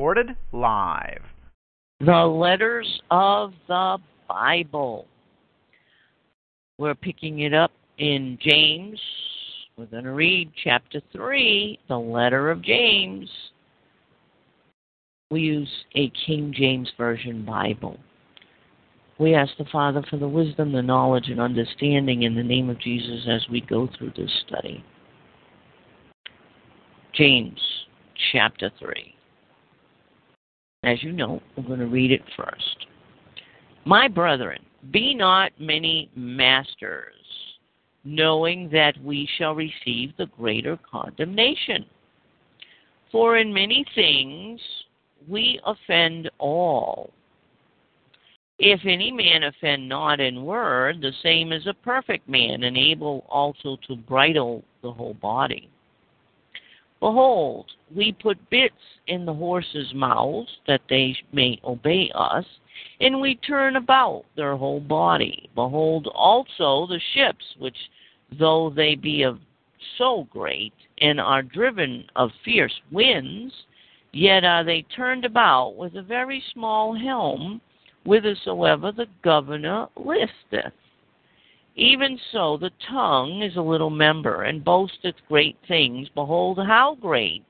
Recorded live. The letters of the Bible. We're picking it up in James. We're going to read chapter 3, the letter of James. We use a King James Version Bible. We ask the Father for the wisdom, the knowledge, and understanding in the name of Jesus as we go through this study. James chapter 3. As you know, we're going to read it first. My brethren, be not many masters, knowing that we shall receive the greater condemnation. For in many things we offend all. If any man offend not in word, the same is a perfect man, and able also to bridle the whole body. Behold, we put bits in the horses' mouths that they may obey us, and we turn about their whole body. Behold also the ships, which though they be of so great, and are driven of fierce winds, yet are they turned about with a very small helm, whithersoever the governor listeth. Even so, the tongue is a little member, and boasteth great things. Behold, how great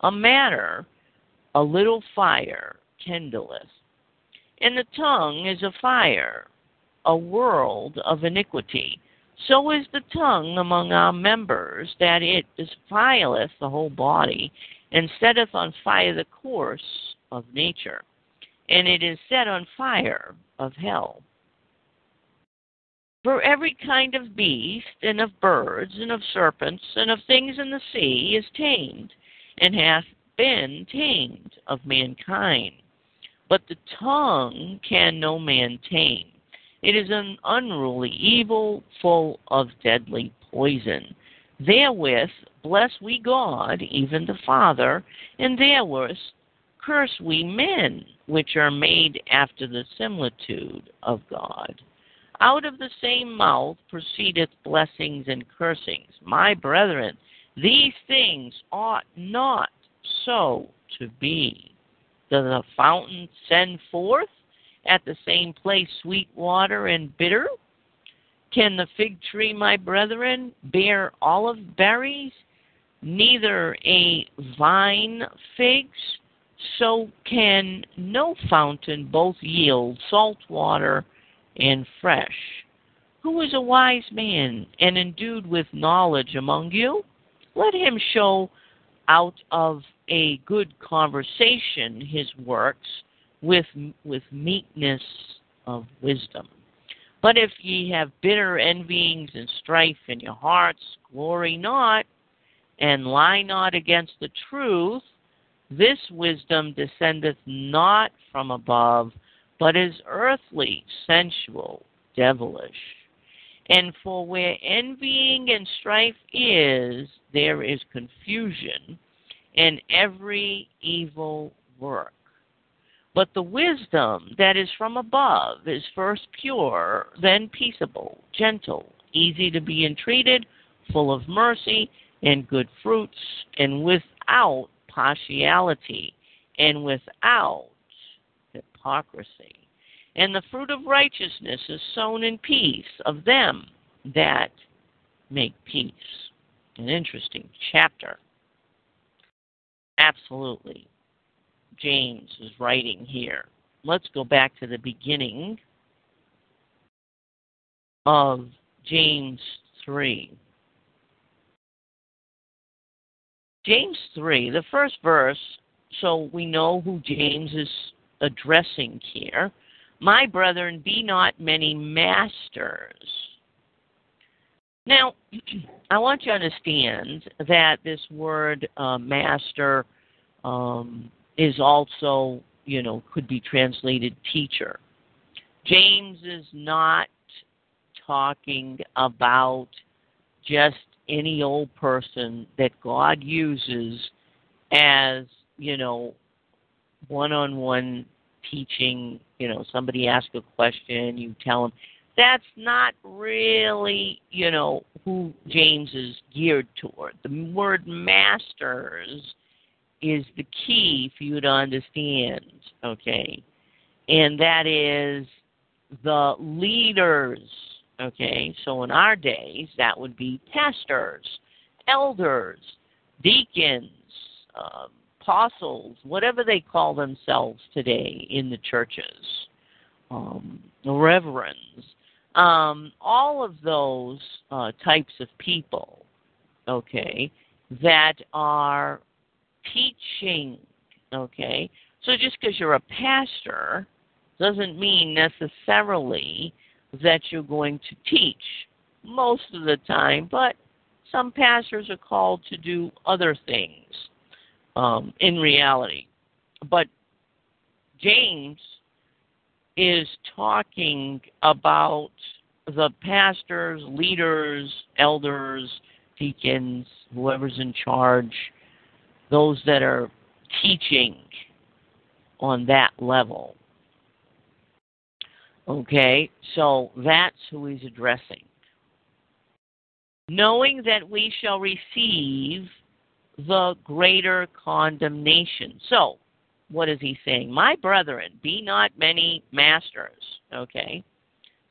a matter a little fire kindleth. And the tongue is a fire, a world of iniquity. So is the tongue among our members, that it defileth the whole body, and setteth on fire the course of nature, and it is set on fire of hell. For every kind of beast, and of birds, and of serpents, and of things in the sea is tamed, and hath been tamed of mankind. But the tongue can no man tame. It is an unruly evil, full of deadly poison. Therewith bless we God, even the Father, and therewith curse we men, which are made after the similitude of God. Out of the same mouth proceedeth blessings and cursings. My brethren, these things ought not so to be. Does a fountain send forth at the same place sweet water and bitter? Can the fig tree, my brethren, bear olive berries? Neither a vine figs? So can no fountain both yield salt water and fresh. Who is a wise man and endued with knowledge among you? Let him show out of a good conversation his works with, with meekness of wisdom. But if ye have bitter envyings and strife in your hearts, glory not, and lie not against the truth. This wisdom descendeth not from above, but is earthly, sensual, devilish. And for where envying and strife is, there is confusion and every evil work. But the wisdom that is from above is first pure, then peaceable, gentle, easy to be entreated, full of mercy and good fruits, and without partiality, and without hypocrisy. And the fruit of righteousness is sown in peace of them that make peace. An interesting chapter. Absolutely. James is writing here. Let's go back to the beginning of James 3. James 3, the first verse, so we know who James is addressing here. My brethren, be not many masters. Now, I want you to understand that this word uh, master um, is also, you know, could be translated teacher. James is not talking about just any old person that God uses as, you know, one on one teaching, you know, somebody asks a question, you tell them. That's not really, you know, who James is geared toward. The word masters is the key for you to understand, okay? And that is the leaders, okay? So in our days, that would be pastors, elders, deacons, um, apostles, whatever they call themselves today in the churches, um, reverends, um, all of those uh, types of people, okay, that are teaching, okay. So just because you're a pastor doesn't mean necessarily that you're going to teach most of the time, but some pastors are called to do other things um, in reality. But James is talking about the pastors, leaders, elders, deacons, whoever's in charge, those that are teaching on that level. Okay, so that's who he's addressing. Knowing that we shall receive the greater condemnation. So, what is he saying? My brethren, be not many masters. Okay?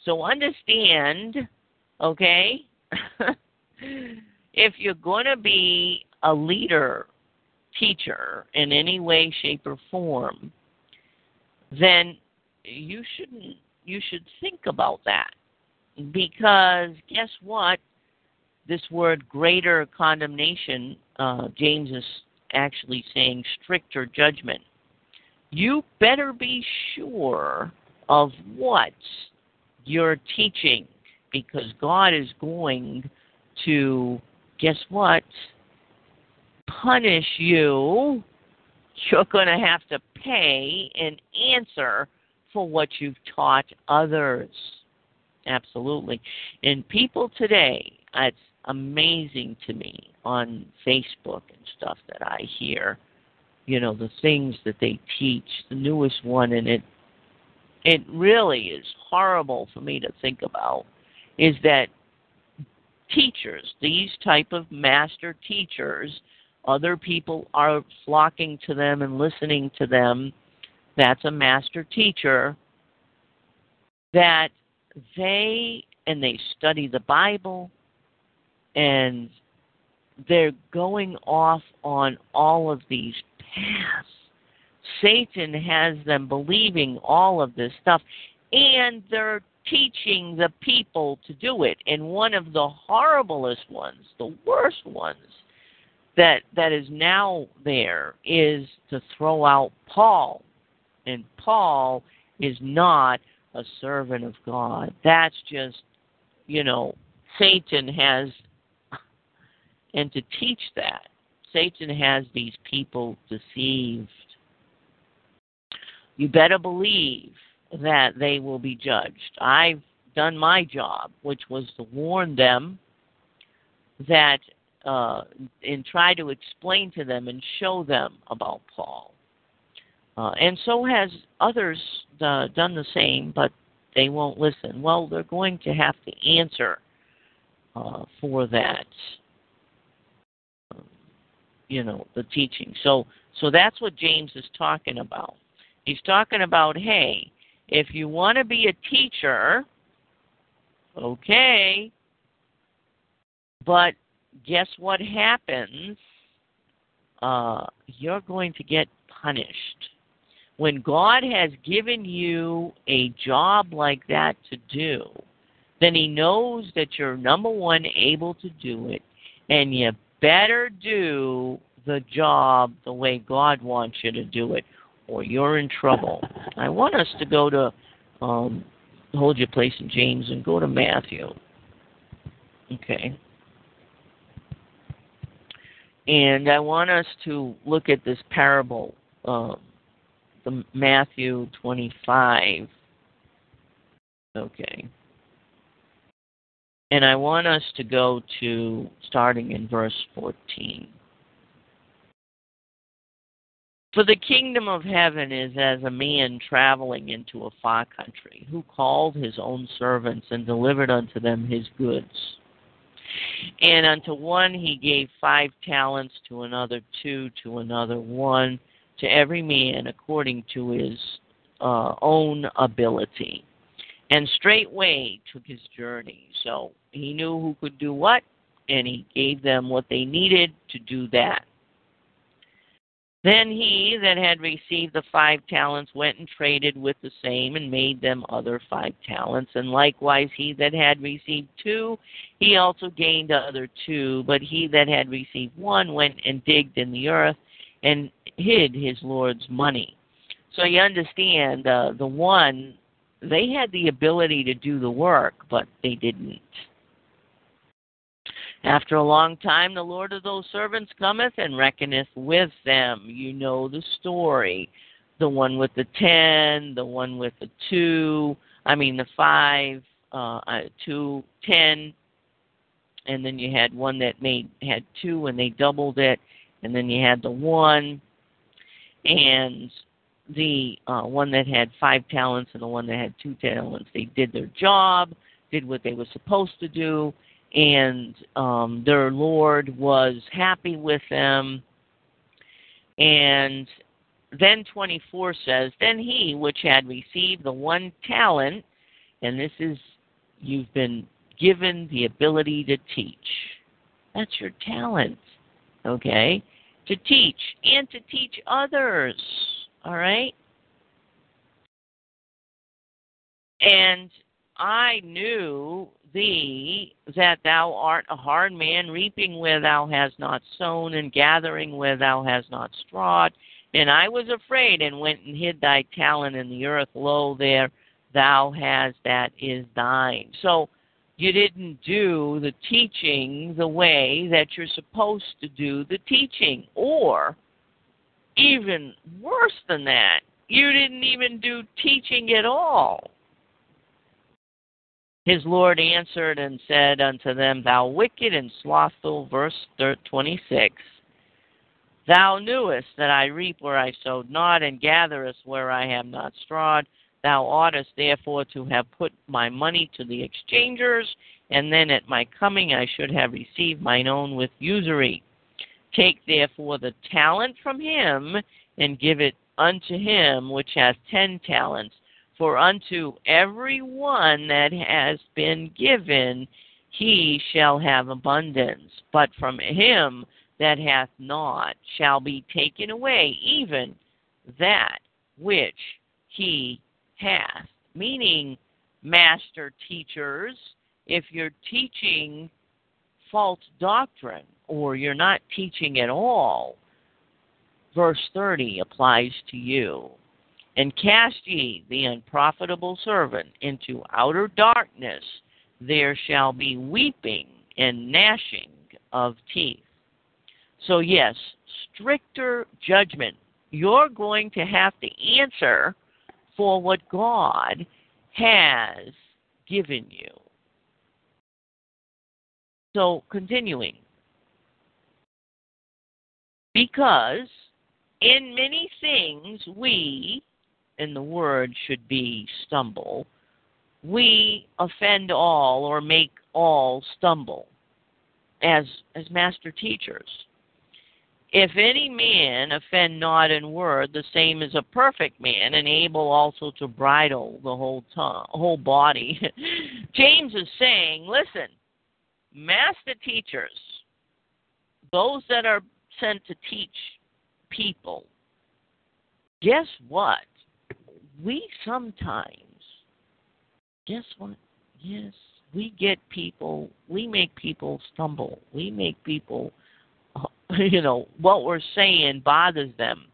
So understand, okay? if you're going to be a leader, teacher in any way, shape, or form, then you shouldn't you should think about that. Because guess what? This word greater condemnation uh, James is actually saying stricter judgment. You better be sure of what you're teaching because God is going to, guess what? Punish you. You're going to have to pay and answer for what you've taught others. Absolutely. And people today, it's amazing to me on Facebook and stuff that I hear. You know, the things that they teach, the newest one, and it it really is horrible for me to think about, is that teachers, these type of master teachers, other people are flocking to them and listening to them. That's a master teacher. That they and they study the Bible, and they're going off on all of these paths. Satan has them believing all of this stuff, and they're teaching the people to do it. And one of the horriblest ones, the worst ones that that is now there is to throw out Paul. And Paul is not a servant of God. That's just, you know, Satan has and to teach that. Satan has these people deceived. You better believe that they will be judged. I've done my job, which was to warn them that uh, and try to explain to them and show them about Paul. Uh, and so has others uh, done the same, but they won't listen. Well, they're going to have to answer uh, for that you know the teaching. So so that's what james is talking about. He's talking about hey if you want to be a teacher okay but guess what happens? Uh, you're going to get punished. When god has given you a job like that to do then he knows that you're number one able to do it and you better do the job the way God wants you to do it, or you're in trouble. I want us to go to um, hold your place in James and go to Matthew. Okay. And I want us to look at this parable, um, the Matthew 25. Okay. And I want us to go to starting in verse 14. For the kingdom of heaven is as a man traveling into a far country, who called his own servants and delivered unto them his goods. And unto one he gave five talents, to another two, to another one, to every man according to his uh, own ability. And straightway took his journey. So he knew who could do what, and he gave them what they needed to do that. Then he that had received the five talents went and traded with the same and made them other five talents. And likewise he that had received two, he also gained other two. But he that had received one went and digged in the earth and hid his Lord's money. So you understand, uh, the one, they had the ability to do the work, but they didn't. After a long time, the Lord of those servants cometh and reckoneth with them. You know the story. The one with the ten, the one with the two, I mean the five, uh, uh, two, ten, and then you had one that made had two and they doubled it, and then you had the one, and the uh, one that had five talents and the one that had two talents. They did their job, did what they were supposed to do, and um, their Lord was happy with them. And then 24 says, Then he which had received the one talent, and this is, you've been given the ability to teach. That's your talent, okay? To teach and to teach others, all right? And I knew thee that thou art a hard man, reaping where thou hast not sown, and gathering where thou hast not strawed. And I was afraid, and went and hid thy talent in the earth. Lo, there thou hast that is thine. So you didn't do the teaching the way that you're supposed to do the teaching. Or, even worse than that, you didn't even do teaching at all. His Lord answered and said unto them, Thou wicked and slothful, verse 26, Thou knewest that I reap where I sowed not, and gatherest where I have not strawed. Thou oughtest therefore to have put my money to the exchangers, and then at my coming I should have received mine own with usury. Take therefore the talent from him, and give it unto him which has ten talents. For unto every one that has been given, he shall have abundance. But from him that hath not shall be taken away even that which he hath. Meaning, master teachers, if you're teaching false doctrine or you're not teaching at all, verse 30 applies to you. And cast ye the unprofitable servant into outer darkness, there shall be weeping and gnashing of teeth. So, yes, stricter judgment. You're going to have to answer for what God has given you. So, continuing. Because in many things we, and the word should be stumble, we offend all or make all stumble as as master teachers. If any man offend not in word, the same is a perfect man, and able also to bridle the whole tongue, whole body. James is saying, listen, master teachers, those that are sent to teach people, guess what? we sometimes, guess what? Yes, we get people, we make people stumble. We make people, uh, you know, what we're saying bothers them.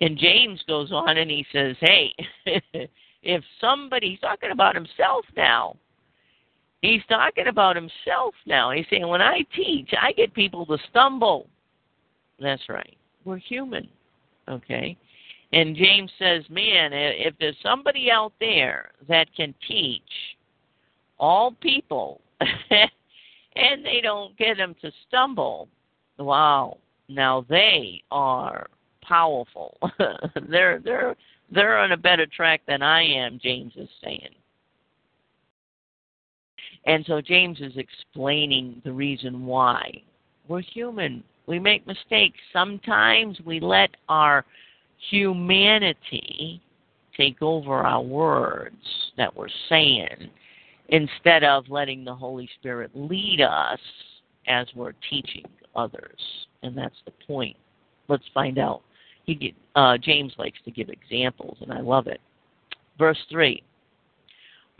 And James goes on and he says, hey, if somebody's talking about himself now, He's talking about himself now. He's saying, when I teach, I get people to stumble. That's right. We're human. Okay? And James says, man, if there's somebody out there that can teach all people and they don't get them to stumble, wow, now they are powerful. they're they're they're on a better track than I am, James is saying. And so James is explaining the reason why. We're human. We make mistakes. Sometimes we let our humanity take over our words that we're saying instead of letting the Holy Spirit lead us as we're teaching others. And that's the point. Let's find out. He uh, James likes to give examples, and I love it. Verse 3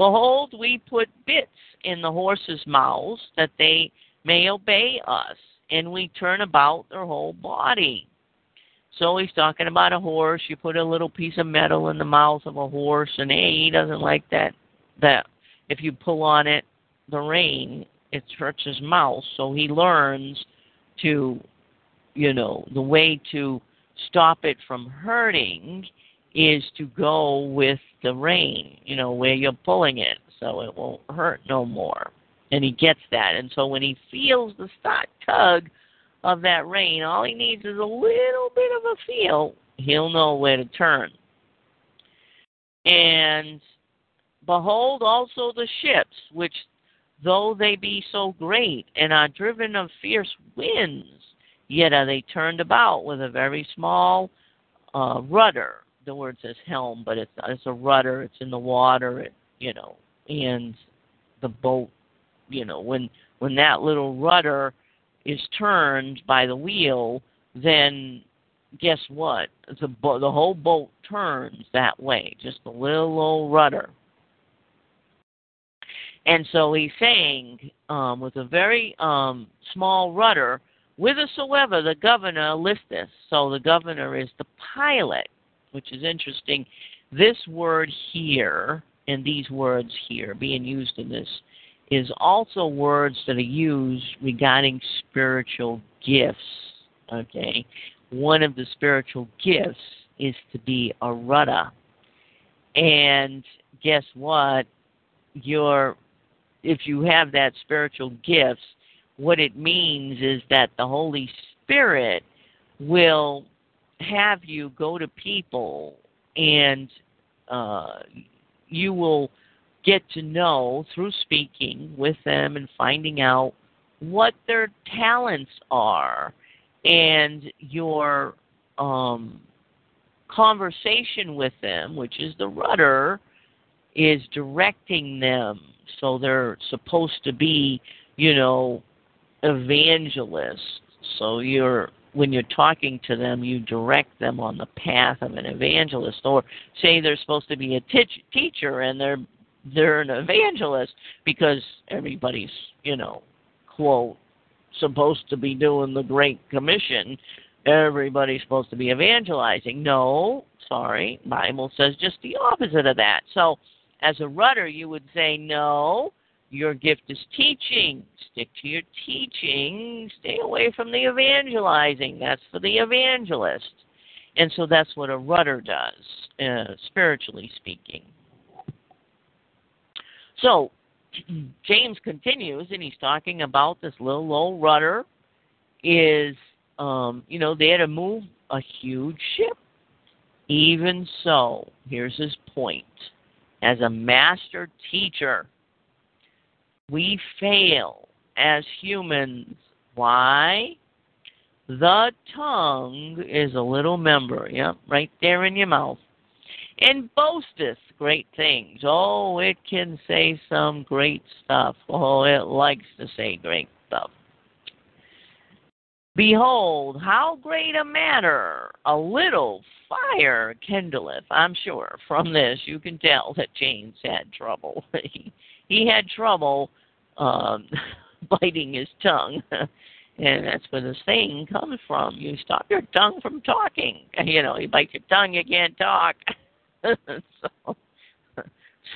Behold, we put bits in the horses' mouths that they may obey us, and we turn about their whole body. So he's talking about a horse. You put a little piece of metal in the mouth of a horse, and hey, he doesn't like that. That if you pull on it, the rein, it hurts his mouth. So he learns to, you know, the way to stop it from hurting is to go with the rein, you know, where you're pulling it, so it won't hurt no more. And he gets that. And so when he feels the start tug of that rein, all he needs is a little bit of a feel. He'll know where to turn. And behold also the ships, which though they be so great and are driven of fierce winds, yet are they turned about with a very small uh, rudder. The word says helm, but it's it's a rudder. It's in the water. It, you know, and the boat. You know, when when that little rudder is turned by the wheel, then guess what? The bo- the whole boat turns that way. Just a little old rudder. And so he's saying, um, with a very um, small rudder, whithersoever the governor listeth. So the governor is the pilot, which is interesting. This word here, and these words here being used in this is also words that are used regarding spiritual gifts. Okay, one of the spiritual gifts is to be a rudder, and guess what? Your if you have that spiritual gifts, what it means is that the Holy Spirit will have you go to people and uh, you will get to know through speaking with them and finding out what their talents are and your um, conversation with them, which is the rudder, is directing them. So they're supposed to be, you know, evangelists. So you're when you're talking to them, you direct them on the path of an evangelist. Or say they're supposed to be a teach- teacher and they're they're an evangelist because everybody's, you know, quote, supposed to be doing the Great Commission. Everybody's supposed to be evangelizing. No, sorry, Bible says just the opposite of that. So, as a rudder, you would say, no, your gift is teaching. Stick to your teaching. Stay away from the evangelizing. That's for the evangelist. And so that's what a rudder does, uh, spiritually speaking. So James continues, and he's talking about this little low rudder is, um, you know, they had to move a huge ship. Even so, here's his point. As a master teacher, we fail as humans. Why? The tongue is a little member, yep, right there in your mouth and boasteth great things. Oh, it can say some great stuff. Oh, it likes to say great stuff. Behold, how great a matter a little fire kindleth. I'm sure from this you can tell that James had trouble. he had trouble um, biting his tongue. and that's where the saying comes from. You stop your tongue from talking. You know, you bite your tongue, you can't talk. so,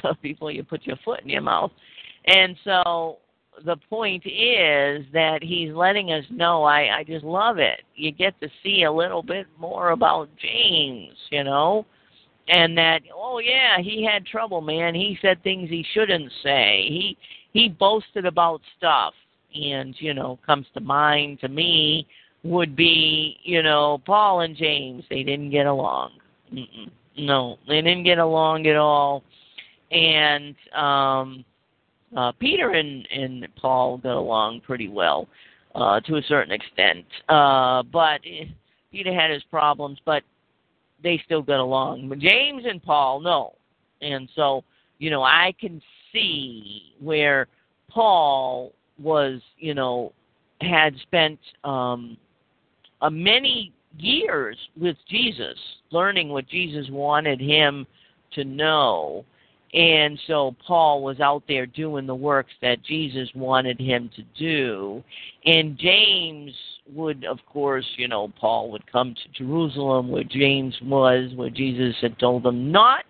so before you put your foot in your mouth. And so the point is that he's letting us know I, I just love it. You get to see a little bit more about James, you know, and that oh yeah, he had trouble, man. He said things he shouldn't say. He he boasted about stuff and, you know, comes to mind to me would be, you know, Paul and James. They didn't get along. Mm-mm. No, they didn't get along at all. And um uh, Peter and, and Paul got along pretty well uh, to a certain extent, uh, but Peter had his problems, but they still got along. But James and Paul, no, and so you know I can see where Paul was, you know, had spent um, a many years with Jesus, learning what Jesus wanted him to know and so Paul was out there doing the works that Jesus wanted him to do. And James would, of course, you know, Paul would come to Jerusalem where James was, where Jesus had told him not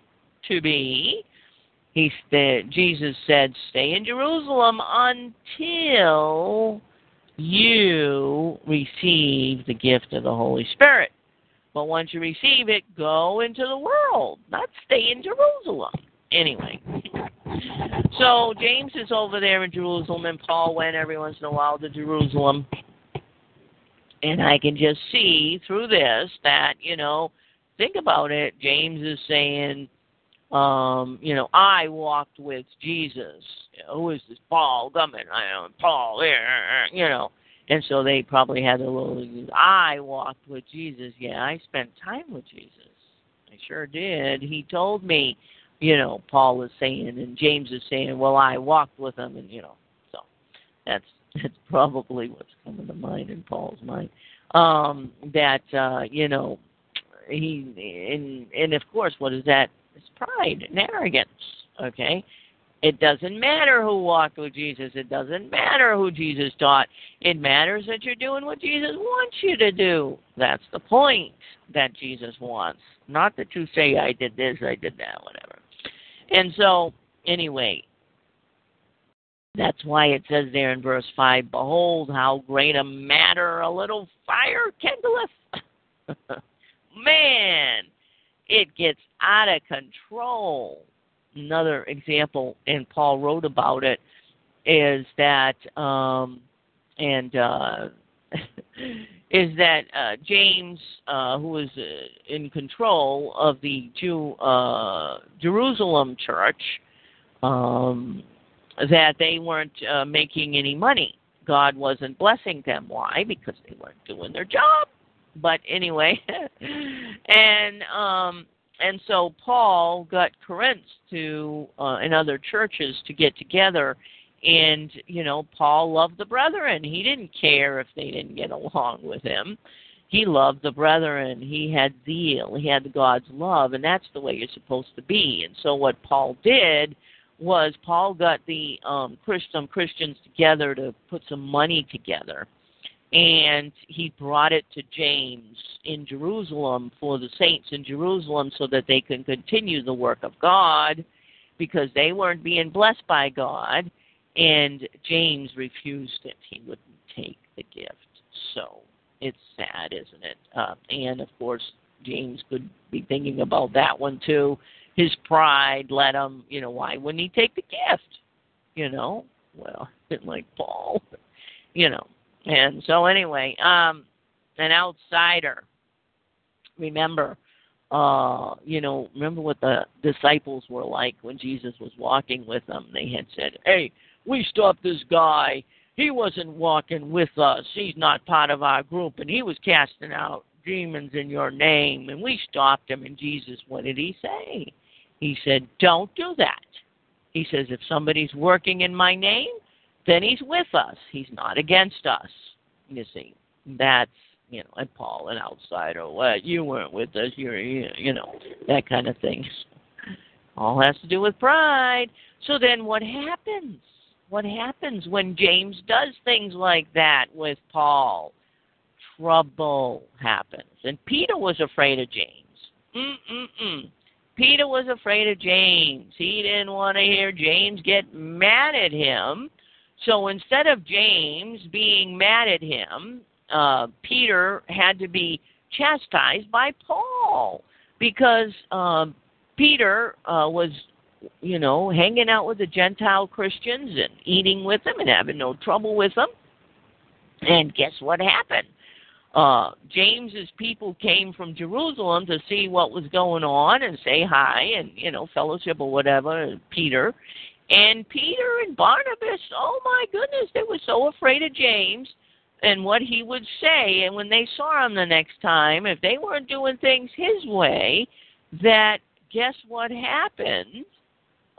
to be. He said, Jesus said, stay in Jerusalem until you receive the gift of the Holy Spirit. But once you receive it, go into the world, not stay in Jerusalem. Anyway, so James is over there in Jerusalem, and Paul went every once in a while to Jerusalem. And I can just see through this that, you know, think about it. James is saying, um, you know, I walked with Jesus. Who is this Paul coming? I know Paul you know. And so they probably had a little. I walked with Jesus. Yeah, I spent time with Jesus. I sure did. He told me you know, Paul is saying and James is saying, Well, I walked with him and you know, so that's that's probably what's coming to mind in Paul's mind. Um, that uh, you know, he and and of course what is that? It's pride and arrogance. Okay? It doesn't matter who walked with Jesus. It doesn't matter who Jesus taught. It matters that you're doing what Jesus wants you to do. That's the point that Jesus wants. Not that you say, I did this, I did that, whatever. And so, anyway, that's why it says there in verse 5 Behold, how great a matter a little fire kindleth. Man, it gets out of control. Another example, and Paul wrote about it, is that, um, and uh, is that uh, James, uh, who was uh, in control of the Jew uh, Jerusalem church, um, that they weren't uh, making any money. God wasn't blessing them. Why? Because they weren't doing their job. But anyway, and um, and so Paul got Corinth to uh, and other churches to get together and, you know, Paul loved the brethren. He didn't care if they didn't get along with him. He loved the brethren. He had zeal. He had God's love. And that's the way you're supposed to be. And so what Paul did was Paul got the um, some Christians together to put some money together. And he brought it to James in Jerusalem for the saints in Jerusalem so that they can continue the work of God because they weren't being blessed by God and James refused it. He wouldn't take the gift. So it's sad, isn't it? Uh, and of course, James could be thinking about that one too. His pride let him, you know, why wouldn't he take the gift? You know, well, didn't like Paul, you know. And so anyway, um, an outsider. Remember, uh, you know, remember what the disciples were like when Jesus was walking with them. They had said, "Hey, we stopped this guy. He wasn't walking with us. He's not part of our group, and he was casting out demons in your name. And we stopped him. And Jesus, what did he say? He said, Don't do that. He says, If somebody's working in my name, then he's with us. He's not against us. You see, that's you know, and Paul, an outsider. what you weren't with us. You're, you know, that kind of thing. All has to do with pride. So then, what happens? What happens when James does things like that with Paul? Trouble happens. And Peter was afraid of James. Mm-mm-mm. Peter was afraid of James. He didn't want to hear James get mad at him. So instead of James being mad at him, uh, Peter had to be chastised by Paul because uh, Peter uh, was, you know, hanging out with the Gentile Christians and eating with them and having no trouble with them. And guess what happened? Uh, James's people came from Jerusalem to see what was going on and say hi and you know fellowship or whatever. Peter and Peter and Barnabas, oh my goodness, they were so afraid of James and what he would say. And when they saw him the next time, if they weren't doing things his way, that guess what happened?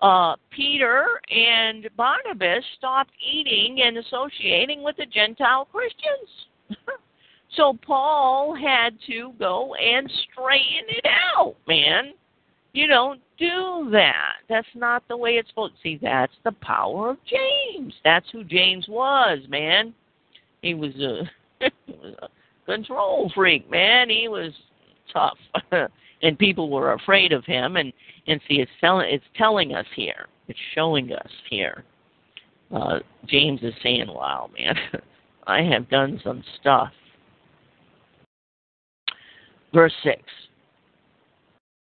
Uh, Peter and Barnabas stopped eating and associating with the Gentile Christians. so Paul had to go and straighten it out, man. You don't do that. That's not the way it's supposed to. See, that's the power of James. That's who James was, man. He was a, he was a control freak, man. He was tough, and people were afraid of him. And and see, it's telling it's telling us here. It's showing us here. Uh, James is saying, "Wow, man, I have done some stuff." Verse six.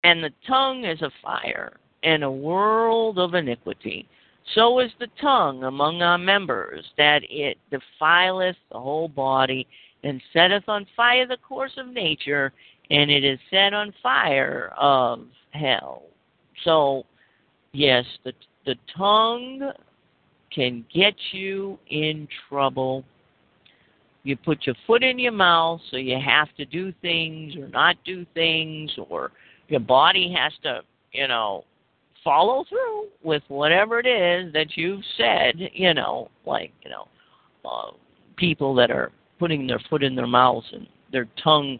And the tongue is a fire and a world of iniquity. So is the tongue among our members, that it defileth the whole body, and setteth on fire the course of nature, and it is set on fire of hell. So, yes, the the tongue can get you in trouble. You put your foot in your mouth, so you have to do things or not do things, or your body has to, you know, follow through with whatever it is that you've said, you know, like, you know, uh, people that are putting their foot in their mouths and their tongue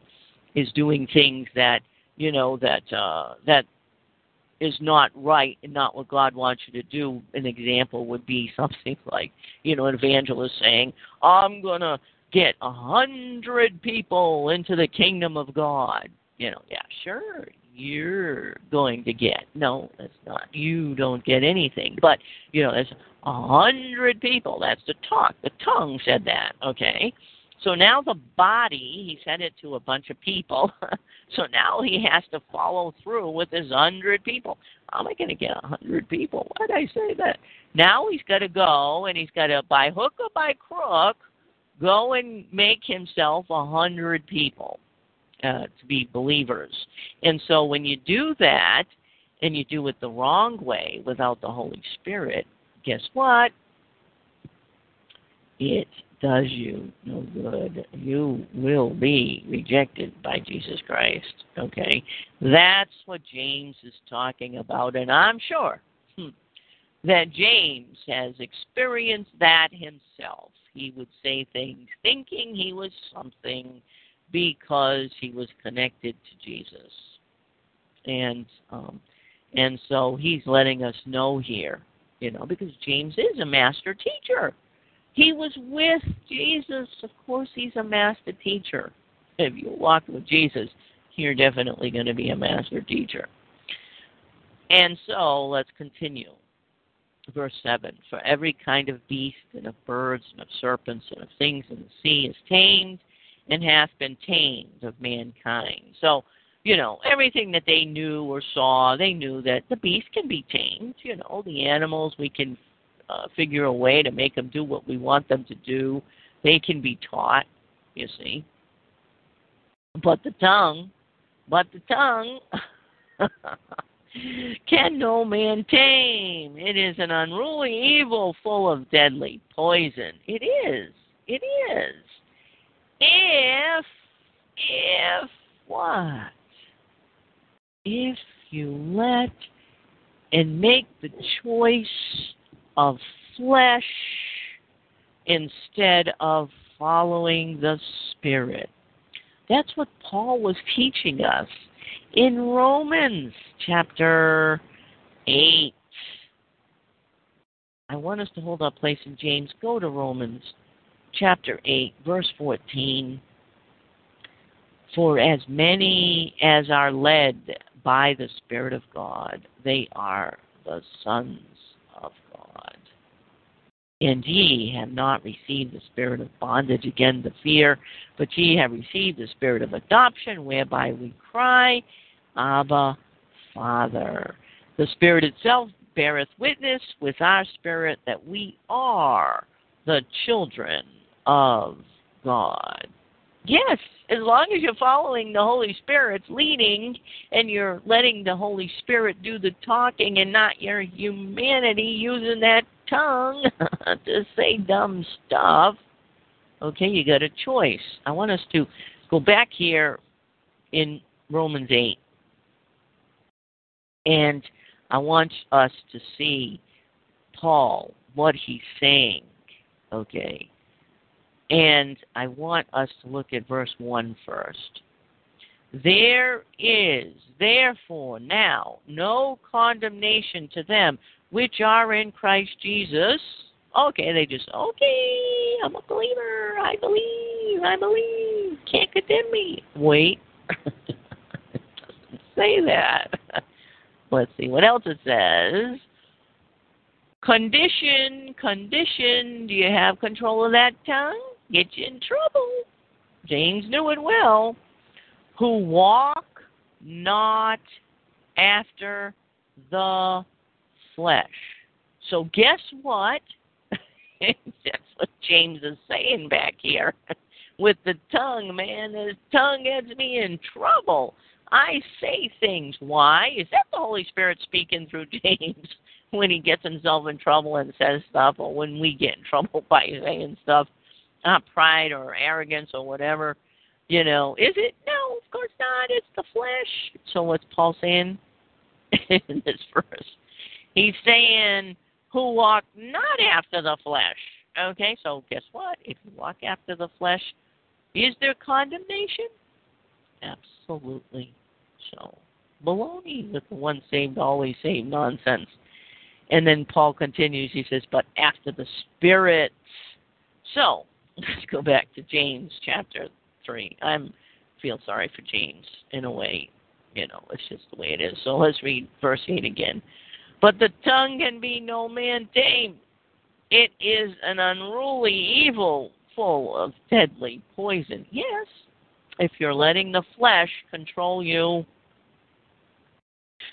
is doing things that, you know, that uh that is not right and not what God wants you to do. An example would be something like, you know, an evangelist saying, I'm gonna get a hundred people into the kingdom of God. You know, yeah, sure, you're going to get. No, that's not. You don't get anything. But, you know, there's a hundred people. That's the talk. The tongue said that, okay? So now the body, he sent it to a bunch of people. so now he has to follow through with his hundred people. How am I going to get a hundred people? Why did I say that? Now he's got to go and he's got to, by hook or by crook, go and make himself a hundred people uh, to be believers. And so when you do that and you do it the wrong way without the Holy Spirit, guess what? It does you no good. You will be rejected by Jesus Christ. Okay? That's what James is talking about. And I'm sure hmm, that James has experienced that himself. He would say things thinking he was something because he was connected to Jesus. And um, and so he's letting us know here, you know, because James is a master teacher. He was with Jesus. Of course, he's a master teacher. If you walk with Jesus, you're definitely going to be a master teacher. And so let's continue. Verse 7 For every kind of beast, and of birds, and of serpents, and of things in the sea is tamed and hath been tamed of mankind. So, you know, everything that they knew or saw, they knew that the beast can be tamed. You know, the animals, we can uh, figure a way to make them do what we want them to do. They can be taught, you see. But the tongue, but the tongue can no man tame. It is an unruly evil full of deadly poison. It is. It is. If, if what? If you let and make the choice of flesh instead of following the Spirit. That's what Paul was teaching us in Romans chapter 8. I want us to hold our place in James. Go to Romans chapter 8, verse 14. For as many as are led by the Spirit of God, they are the sons. And ye have not received the spirit of bondage again to fear, but ye have received the spirit of adoption, whereby we cry, Abba, Father. The Spirit itself beareth witness with our spirit that we are the children of God. Yes, as long as you're following the Holy Spirit's leading and you're letting the Holy Spirit do the talking and not your humanity using that tongue to say dumb stuff, okay, you got a choice. I want us to go back here in Romans 8. And I want us to see Paul, what he's saying, okay? And I want us to look at verse 1 first. There is, therefore, now no condemnation to them which are in Christ Jesus. Okay, they just, okay, I'm a believer. I believe, I believe. Can't condemn me. Wait. it doesn't say that. Let's see what else it says. Condition, condition. Do you have control of that tongue? Get you in trouble. James knew it well. Who walk not after the flesh. So guess what? That's what James is saying back here. With the tongue, man, his tongue gets me in trouble. I say things. Why? Is that the Holy Spirit speaking through James when he gets himself in trouble and says stuff, or when we get in trouble by saying stuff? Not pride or arrogance or whatever. You know, is it? No, of course not. It's the flesh. So what's Paul saying in this verse? He's saying, who walk not after the flesh. Okay, so guess what? If you walk after the flesh, is there condemnation? Absolutely. So, baloney with the one saved, always saved nonsense. And then Paul continues, he says, but after the Spirit. So, let's go back to James chapter 3. I'm feel sorry for James in a way. You know, it's just the way it is. So let's read verse 8 again. But the tongue can be no man tame. It is an unruly evil full of deadly poison. Yes, if you're letting the flesh control you.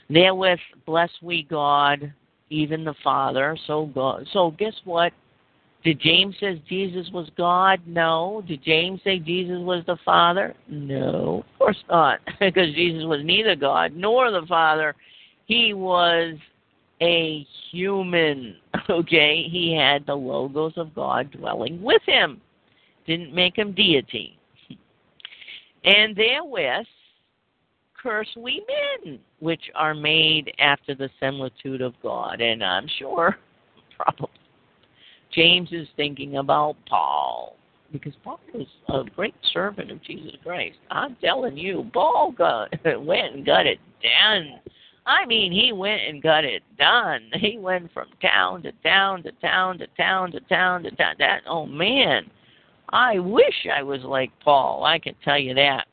Therewith bless we God, even the Father. So God. So guess what? Did James say Jesus was God? No. Did James say Jesus was the Father? No, of course not, because Jesus was neither God nor the Father. He was a human. Okay, he had the logos of God dwelling with him. Didn't make him deity. And therewith curse we men, which are made after the similitude of God. And I'm sure, probably, James is thinking about Paul, because Paul was a great servant of Jesus Christ. I'm telling you, Paul got, went and got it done. I mean, he went and got it done. He went from town to town to town to town to town to town. That oh man, I wish I was like Paul. I can tell you that.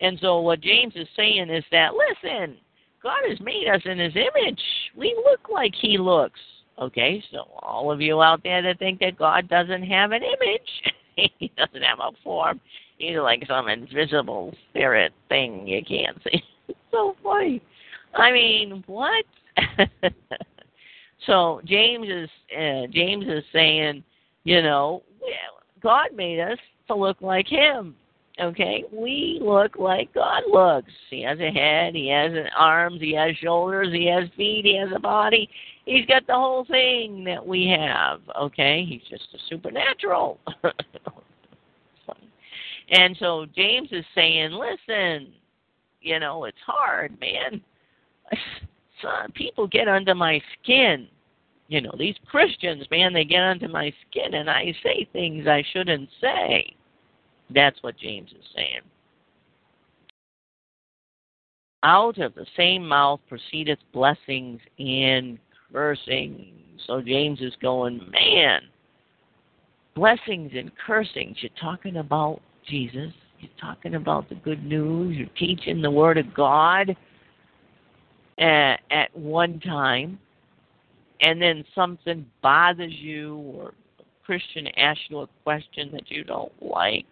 And so what James is saying is that listen, God has made us in his image. We look like he looks. Okay, so all of you out there that think that God doesn't have an image, he doesn't have a form. He's like some invisible spirit thing you can't see. It's so funny. I mean, what? so James is uh, James is saying, you know, God made us to look like him. Okay, we look like God looks. He has a head, he has arms, he has shoulders, he has feet, he has a body. He's got the whole thing that we have. Okay, he's just a supernatural. and so James is saying, listen, you know, it's hard, man. Son, people get under my skin you know, these Christians, man, they get under my skin and I say things I shouldn't say. That's what James is saying. Out of the same mouth proceedeth blessings and cursings. So James is going, man, blessings and cursings. You're talking about Jesus. You're talking about the good news. You're teaching the Word of God. At, at one time, and then something bothers you, or a Christian asks you a question that you don't like,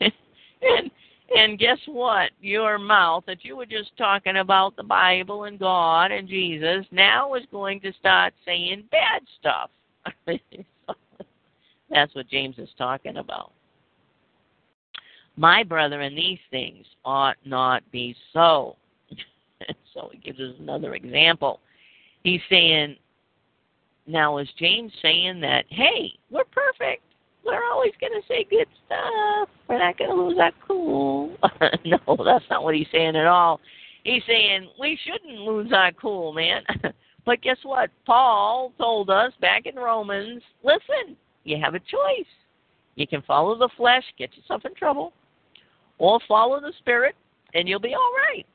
and and guess what? Your mouth that you were just talking about the Bible and God and Jesus now is going to start saying bad stuff. That's what James is talking about. My brethren, these things ought not be so. so he gives us another example. He's saying, now is James saying that, hey, we're perfect we're always going to say good stuff. We're not going to lose our cool. no, that's not what he's saying at all. He's saying we shouldn't lose our cool, man. but guess what? Paul told us back in Romans listen, you have a choice. You can follow the flesh, get yourself in trouble, or follow the spirit, and you'll be all right.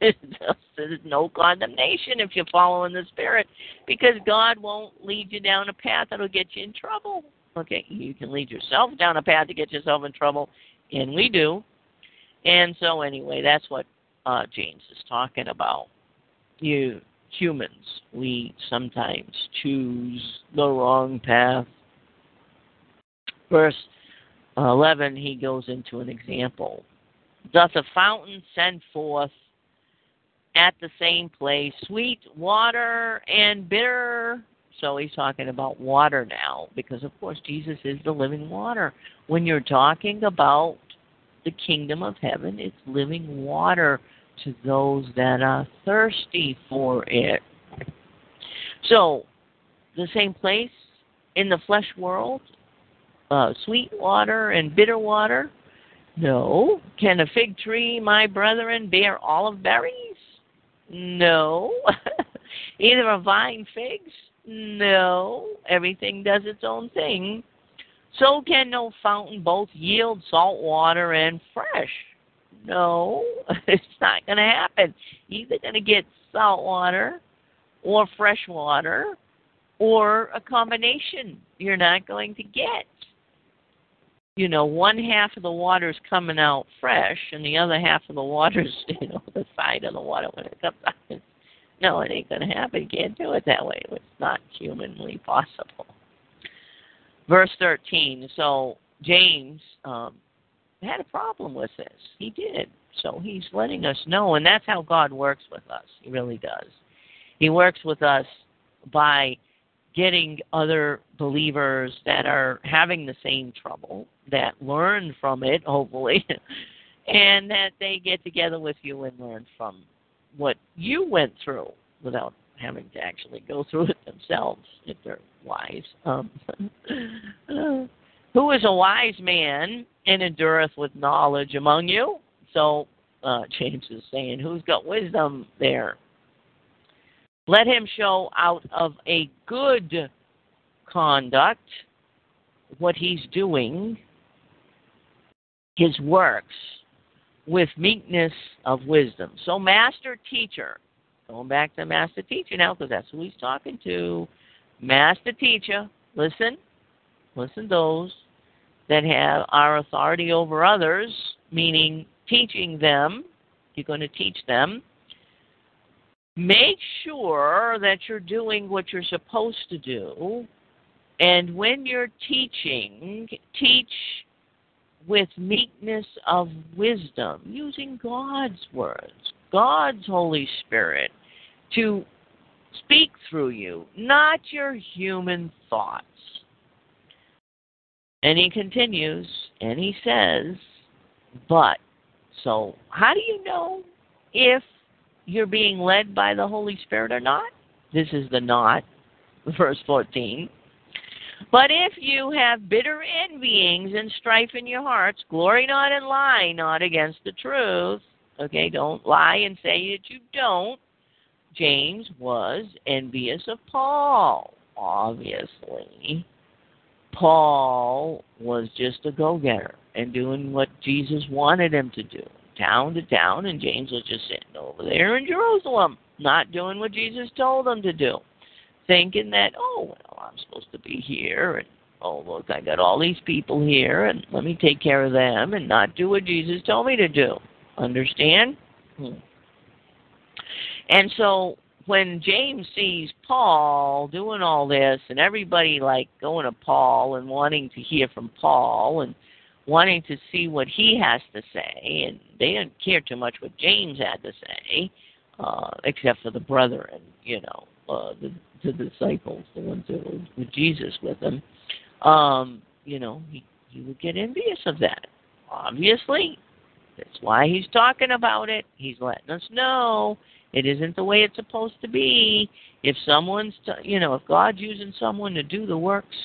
There's no condemnation if you're following the spirit because God won't lead you down a path that'll get you in trouble. Okay, you can lead yourself down a path to get yourself in trouble, and we do. And so, anyway, that's what uh, James is talking about. You humans, we sometimes choose the wrong path. Verse 11, he goes into an example. Doth a fountain send forth at the same place sweet water and bitter so he's talking about water now, because of course Jesus is the living water. When you're talking about the kingdom of heaven, it's living water to those that are thirsty for it. So, the same place in the flesh world, uh, sweet water and bitter water? No. Can a fig tree, my brethren, bear olive berries? No. Either a vine figs? No, everything does its own thing. So can no fountain both yield salt water and fresh? No, it's not going to happen. You're either going to get salt water or fresh water or a combination you're not going to get. You know, one half of the water is coming out fresh and the other half of the water's, you know, the side of the water when it comes out no, it ain't going to happen. You can't do it that way. It's not humanly possible. Verse 13. So James um, had a problem with this. He did. So he's letting us know, and that's how God works with us. He really does. He works with us by getting other believers that are having the same trouble, that learn from it, hopefully, and that they get together with you and learn from what you went through without having to actually go through it themselves if they're wise. Um, who is a wise man and endureth with knowledge among you? So uh, James is saying, who's got wisdom there? Let him show out of a good conduct what he's doing, his works, with meekness of wisdom. So, master teacher, going back to master teacher now, because that's who he's talking to. Master teacher, listen, listen those that have our authority over others, meaning teaching them. You're going to teach them. Make sure that you're doing what you're supposed to do. And when you're teaching, teach with meekness of wisdom, using God's words, God's Holy Spirit to speak through you, not your human thoughts. And he continues and he says, but. So, how do you know if you're being led by the Holy Spirit or not? This is the not, verse 14. But if you have bitter envyings and strife in your hearts, glory not and lie not against the truth. Okay, don't lie and say that you don't. James was envious of Paul, obviously. Paul was just a go getter and doing what Jesus wanted him to do, town to town, and James was just sitting over there in Jerusalem, not doing what Jesus told him to do thinking that, oh, well, I'm supposed to be here, and oh, look, I got all these people here, and let me take care of them and not do what Jesus told me to do. Understand? Hmm. And so when James sees Paul doing all this and everybody like going to Paul and wanting to hear from Paul and wanting to see what he has to say, and they didn't care too much what James had to say, uh, except for the brethren, you know, uh, the, the disciples, the ones that were with Jesus with him. Um, you know, he, he would get envious of that. Obviously, that's why he's talking about it. He's letting us know it isn't the way it's supposed to be. If someone's, you know, if God's using someone to do the works,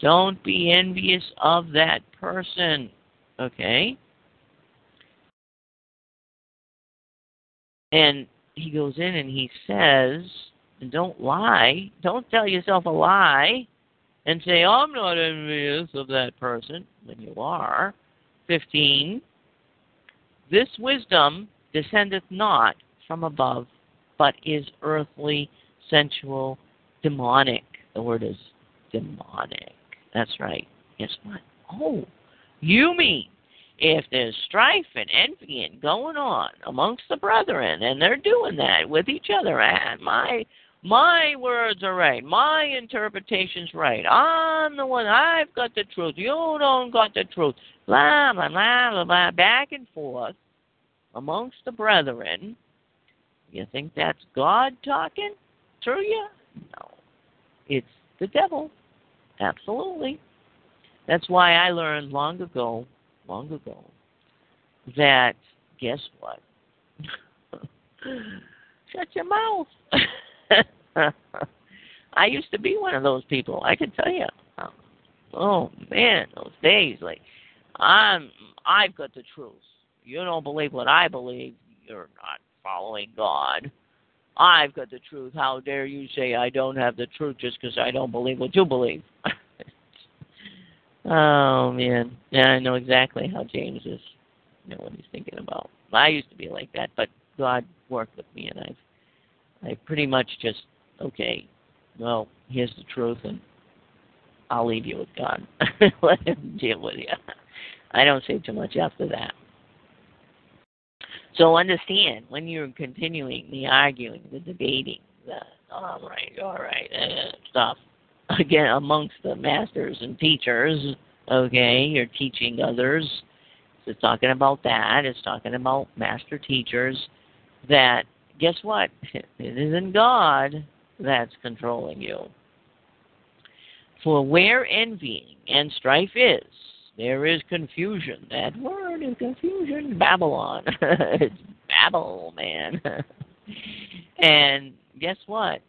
don't be envious of that person. Okay? And he goes in and he says, and don't lie. Don't tell yourself a lie and say, oh, I'm not envious of that person when you are. 15. This wisdom descendeth not from above, but is earthly, sensual, demonic. The word is demonic. That's right. Guess what? Oh, you mean if there's strife and envying going on amongst the brethren, and they're doing that with each other, and my my words are right, my interpretation's right. I'm the one. I've got the truth. You don't got the truth. Blah blah blah blah blah. Back and forth amongst the brethren. You think that's God talking through you? No, it's the devil. Absolutely. That's why I learned long ago long ago that guess what? Shut your mouth. I used to be one of those people. I can tell you. Oh man, those days like I'm I've got the truth. You don't believe what I believe, you're not following God. I've got the truth. How dare you say I don't have the truth just because I don't believe what you believe? Oh man, yeah, I know exactly how James is. You know what he's thinking about. I used to be like that, but God worked with me, and I've, I pretty much just okay. Well, here's the truth, and I'll leave you with God. Let Him deal with you. I don't say too much after that. So understand when you're continuing the arguing, the debating, the all right, all right uh, stuff again amongst the masters and teachers. Okay, you're teaching others. So it's talking about that. It's talking about master teachers. That guess what? It isn't God that's controlling you. For where envying and strife is, there is confusion. That word is confusion. Babylon. it's Babel, man. and guess what?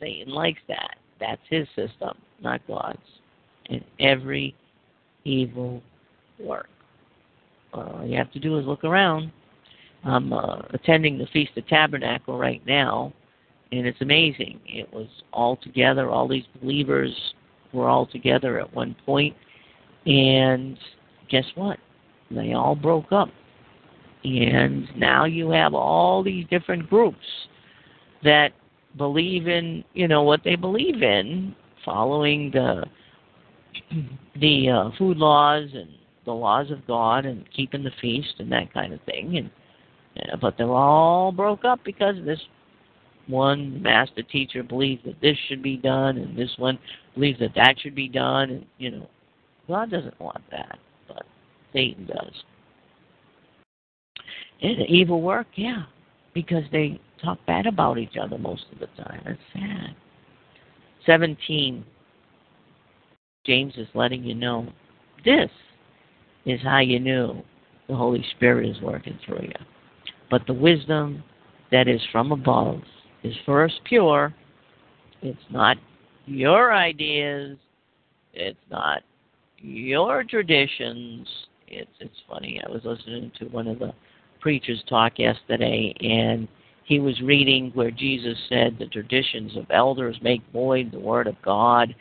Satan likes that. That's his system, not God's. In every evil work. all you have to do is look around. I'm uh, attending the Feast of Tabernacle right now, and it's amazing. It was all together. All these believers were all together at one point, and guess what? They all broke up. And now you have all these different groups that believe in you know what they believe in, following the the uh, food laws and the laws of God and keeping the feast and that kind of thing. And but they're all broke up because this one master teacher believes that this should be done, and this one believes that that should be done, and you know, God doesn't want that, but Satan does. And evil work, yeah, because they talk bad about each other most of the time. It's sad. 17. James is letting you know this is how you knew the Holy Spirit is working through you. But the wisdom that is from above is first pure. It's not your ideas. It's not your traditions. It's it's funny. I was listening to one of the preachers talk yesterday, and he was reading where Jesus said the traditions of elders make void the word of God.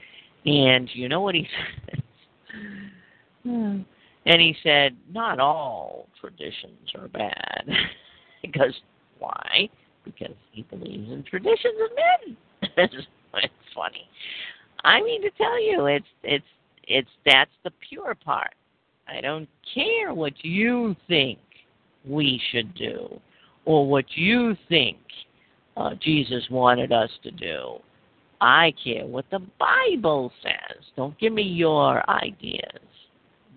And you know what he said? Hmm. and he said, not all traditions are bad. because why? Because he believes in traditions of men. it's funny. I mean to tell you, it's it's it's that's the pure part. I don't care what you think we should do or what you think uh, Jesus wanted us to do. I care what the Bible says. Don't give me your ideas.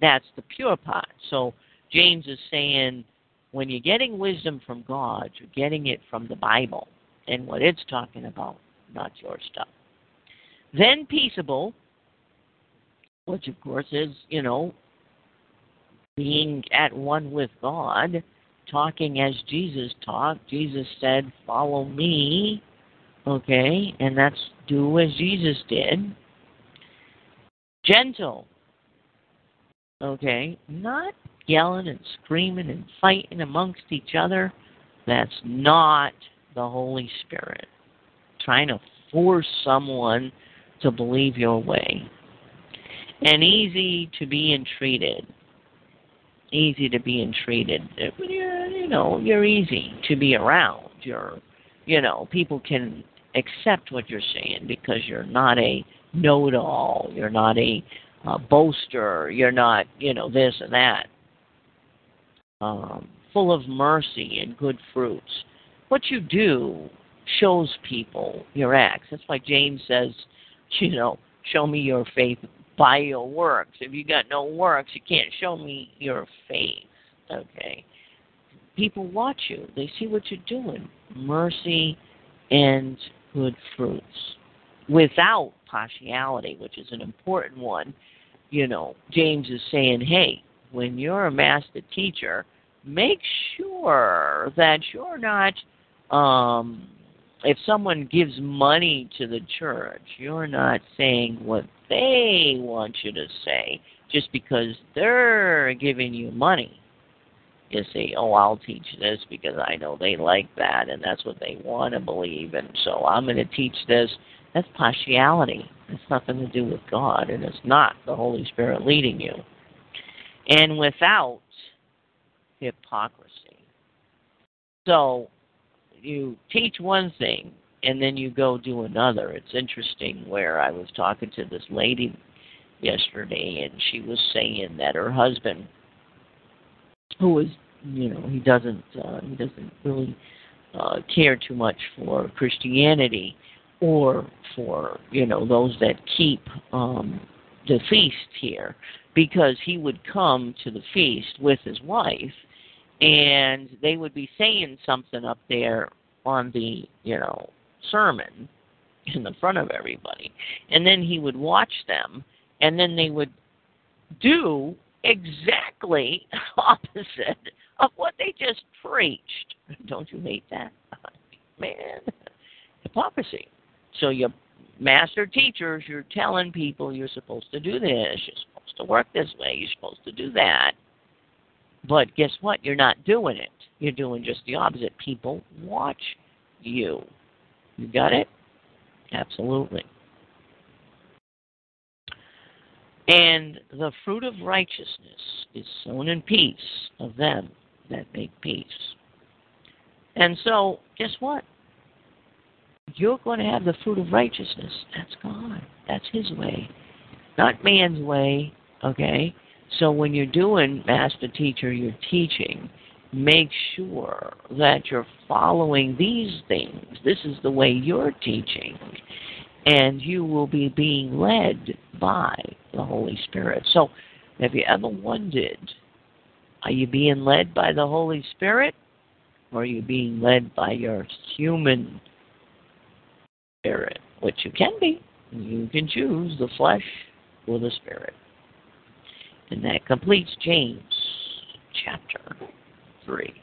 That's the pure part. So James is saying when you're getting wisdom from God, you're getting it from the Bible and what it's talking about, not your stuff. Then peaceable, which of course is, you know, being at one with God, talking as Jesus talked. Jesus said, Follow me. Okay, and that's do as Jesus did. Gentle. Okay, not yelling and screaming and fighting amongst each other. That's not the Holy Spirit. Trying to force someone to believe your way. And easy to be entreated. Easy to be entreated. You know, you're easy to be around. You're, you know, people can accept what you're saying because you're not a know-it-all. You're not a uh, boaster. You're not, you know, this and that. Um, full of mercy and good fruits. What you do shows people your acts. That's why James says, you know, show me your faith by your works. If you got no works, you can't show me your faith. Okay. People watch you. They see what you're doing. Mercy and good fruits. Without partiality, which is an important one. You know, James is saying, hey, when you're a master teacher, make sure that you're not um if someone gives money to the church, you're not saying what they want you to say just because they're giving you money. You say, oh, I'll teach this because I know they like that and that's what they want to believe, and so I'm going to teach this. That's partiality. It's nothing to do with God, and it's not the Holy Spirit leading you. And without hypocrisy. So you teach one thing and then you go do another. It's interesting where I was talking to this lady yesterday and she was saying that her husband who is you know he doesn't uh, he doesn't really uh, care too much for Christianity or for you know those that keep um, the feast here because he would come to the feast with his wife and they would be saying something up there on the you know sermon in the front of everybody. And then he would watch them and then they would do exactly opposite of what they just preached. Don't you hate that? Man hypocrisy. So you master teachers you're telling people you're supposed to do this you're to work this way you're supposed to do that but guess what? You're not doing it. You're doing just the opposite. People watch you. You got it? Absolutely. And the fruit of righteousness is sown in peace of them that make peace. And so, guess what? You're going to have the fruit of righteousness. That's God. That's His way, not man's way, okay? So when you're doing master teacher, you're teaching, make sure that you're following these things. This is the way you're teaching. And you will be being led by the Holy Spirit. So, have you ever wondered are you being led by the Holy Spirit or are you being led by your human spirit? Which you can be. You can choose the flesh or the spirit. And that completes James chapter 3.